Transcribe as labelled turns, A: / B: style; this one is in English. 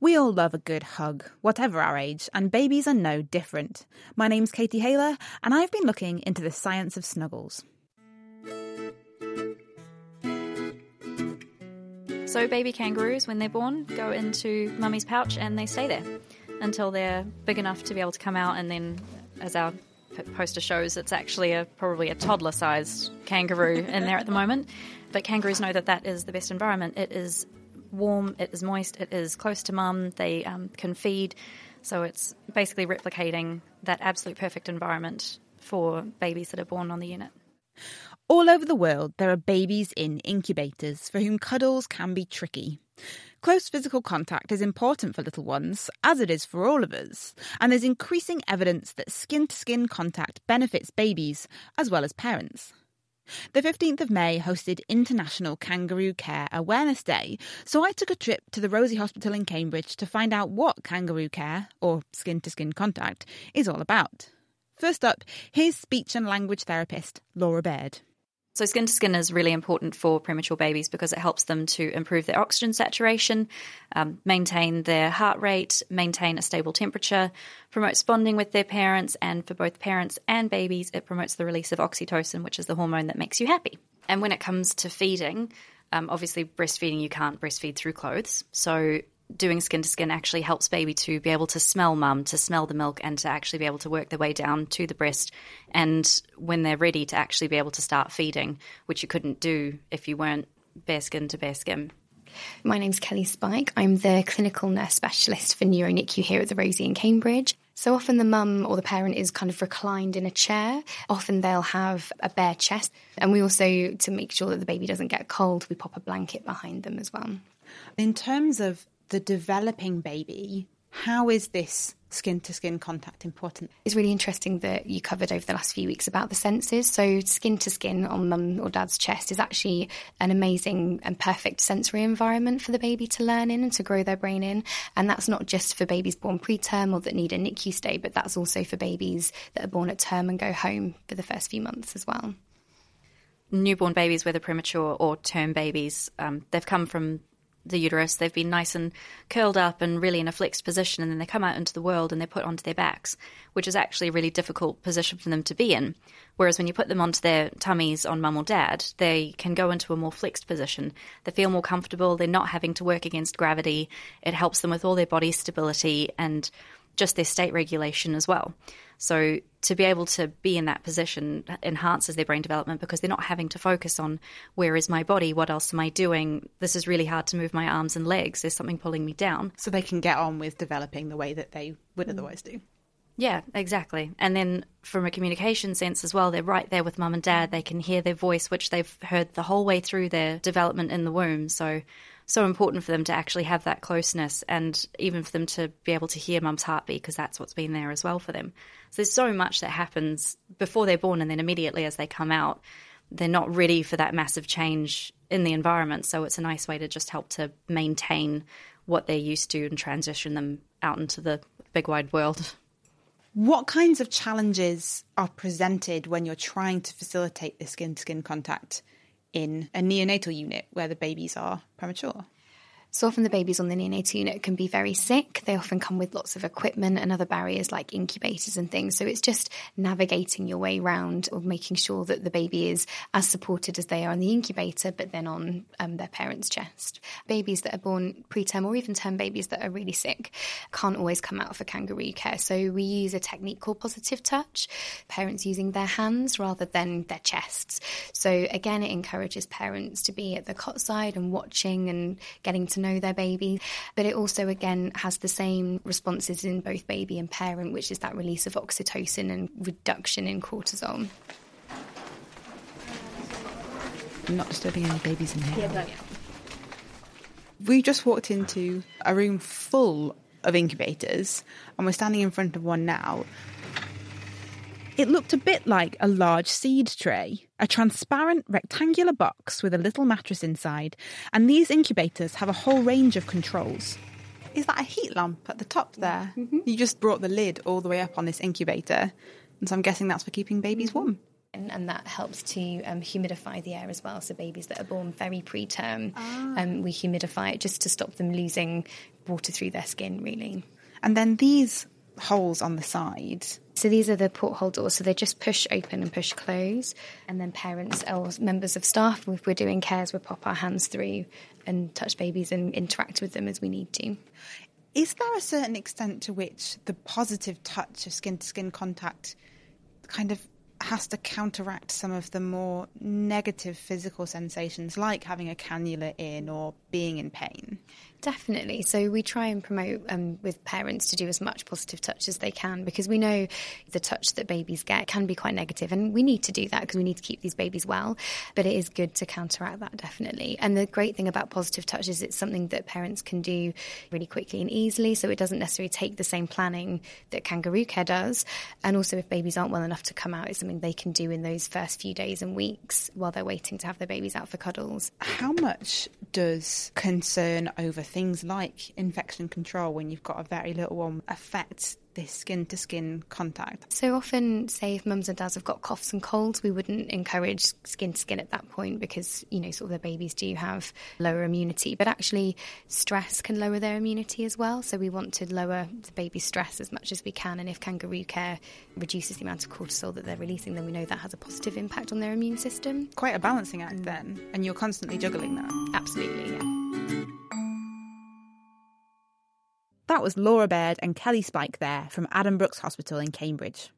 A: We all love a good hug, whatever our age, and babies are no different. My name's Katie Haylor, and I've been looking into the science of snuggles.
B: So, baby kangaroos, when they're born, go into mummy's pouch and they stay there until they're big enough to be able to come out. And then, as our poster shows, it's actually a, probably a toddler sized kangaroo in there at the moment. But kangaroos know that that is the best environment. It is warm, it is moist, it is close to mum, they um, can feed. So, it's basically replicating that absolute perfect environment for babies that are born on the unit.
A: All over the world, there are babies in incubators for whom cuddles can be tricky. Close physical contact is important for little ones, as it is for all of us, and there's increasing evidence that skin to skin contact benefits babies as well as parents. The 15th of May hosted International Kangaroo Care Awareness Day, so I took a trip to the Rosie Hospital in Cambridge to find out what kangaroo care, or skin to skin contact, is all about. First up, here's speech and language therapist Laura Baird.
B: So, skin to skin is really important for premature babies because it helps them to improve their oxygen saturation, um, maintain their heart rate, maintain a stable temperature, promotes bonding with their parents, and for both parents and babies, it promotes the release of oxytocin, which is the hormone that makes you happy. And when it comes to feeding, um, obviously, breastfeeding, you can't breastfeed through clothes. So, doing skin to skin actually helps baby to be able to smell mum, to smell the milk, and to actually be able to work their way down to the breast. And when they're ready, to actually be able to start feeding, which you couldn't do if you weren't bare skin to bare skin.
C: My name's Kelly Spike. I'm the clinical nurse specialist for NeuroNICU here at the Rosie in Cambridge. So often the mum or the parent is kind of reclined in a chair. Often they'll have a bare chest. And we also, to make sure that the baby doesn't get cold, we pop a blanket behind them as well.
A: In terms of the developing baby, how is this skin to skin contact important?
C: It's really interesting that you covered over the last few weeks about the senses. So, skin to skin on mum or dad's chest is actually an amazing and perfect sensory environment for the baby to learn in and to grow their brain in. And that's not just for babies born preterm or that need a NICU stay, but that's also for babies that are born at term and go home for the first few months as well.
B: Newborn babies, whether premature or term babies, um, they've come from the uterus. They've been nice and curled up and really in a flexed position, and then they come out into the world and they're put onto their backs, which is actually a really difficult position for them to be in. Whereas when you put them onto their tummies on mum or dad, they can go into a more flexed position. They feel more comfortable. They're not having to work against gravity. It helps them with all their body stability and just their state regulation as well. So to be able to be in that position enhances their brain development because they're not having to focus on where is my body, what else am I doing? This is really hard to move my arms and legs. There's something pulling me down.
A: So they can get on with developing the way that they would mm. otherwise do.
B: Yeah, exactly. And then from a communication sense as well, they're right there with mum and dad. They can hear their voice, which they've heard the whole way through their development in the womb. So so important for them to actually have that closeness and even for them to be able to hear mum's heartbeat because that's what's been there as well for them. So there's so much that happens before they're born and then immediately as they come out, they're not ready for that massive change in the environment. So it's a nice way to just help to maintain what they're used to and transition them out into the big wide world.
A: What kinds of challenges are presented when you're trying to facilitate this skin to skin contact in a neonatal unit where the babies are premature?
C: So often the babies on the neonatal unit can be very sick. They often come with lots of equipment and other barriers like incubators and things. So it's just navigating your way around or making sure that the baby is as supported as they are in the incubator, but then on um, their parents' chest. Babies that are born preterm or even term babies that are really sick can't always come out for kangaroo care. So we use a technique called positive touch, parents using their hands rather than their chests. So again, it encourages parents to be at the cot side and watching and getting to know their baby. But it also, again, has the same responses in both baby and parent, which is that release of oxytocin and reduction in cortisol.
A: I'm not disturbing any babies in here.
C: Yeah,
A: We just walked into a room full of incubators and we're standing in front of one now. It looked a bit like a large seed tray, a transparent rectangular box with a little mattress inside, and these incubators have a whole range of controls. Is that a heat lamp at the top there? Mm-hmm. You just brought the lid all the way up on this incubator, and so I'm guessing that's for keeping babies warm.
C: And, and that helps to um, humidify the air as well. So babies that are born very preterm, ah. um, we humidify it just to stop them losing water through their skin, really.
A: And then these holes on the side.
C: So these are the porthole doors. So they just push open and push close. And then parents or members of staff, if we're doing cares, we pop our hands through and touch babies and interact with them as we need to.
A: Is there a certain extent to which the positive touch of skin to skin contact kind of has to counteract some of the more negative physical sensations like having a cannula in or being in pain?
C: Definitely. So we try and promote um, with parents to do as much positive touch as they can because we know the touch that babies get can be quite negative, and we need to do that because we need to keep these babies well. But it is good to counteract that definitely. And the great thing about positive touch is it's something that parents can do really quickly and easily. So it doesn't necessarily take the same planning that kangaroo care does. And also, if babies aren't well enough to come out, it's something they can do in those first few days and weeks while they're waiting to have their babies out for cuddles.
A: How much does concern over things like infection control when you've got a very little one affect this skin to skin contact.
C: So often, say if mums and dads have got coughs and colds, we wouldn't encourage skin to skin at that point because, you know, sort of their babies do have lower immunity. But actually, stress can lower their immunity as well. So we want to lower the baby's stress as much as we can. And if kangaroo care reduces the amount of cortisol that they're releasing, then we know that has a positive impact on their immune system.
A: Quite a balancing act then. And you're constantly juggling that.
C: Absolutely, yeah.
A: That was Laura Baird and Kelly Spike there from Addenbrooke's Hospital in Cambridge.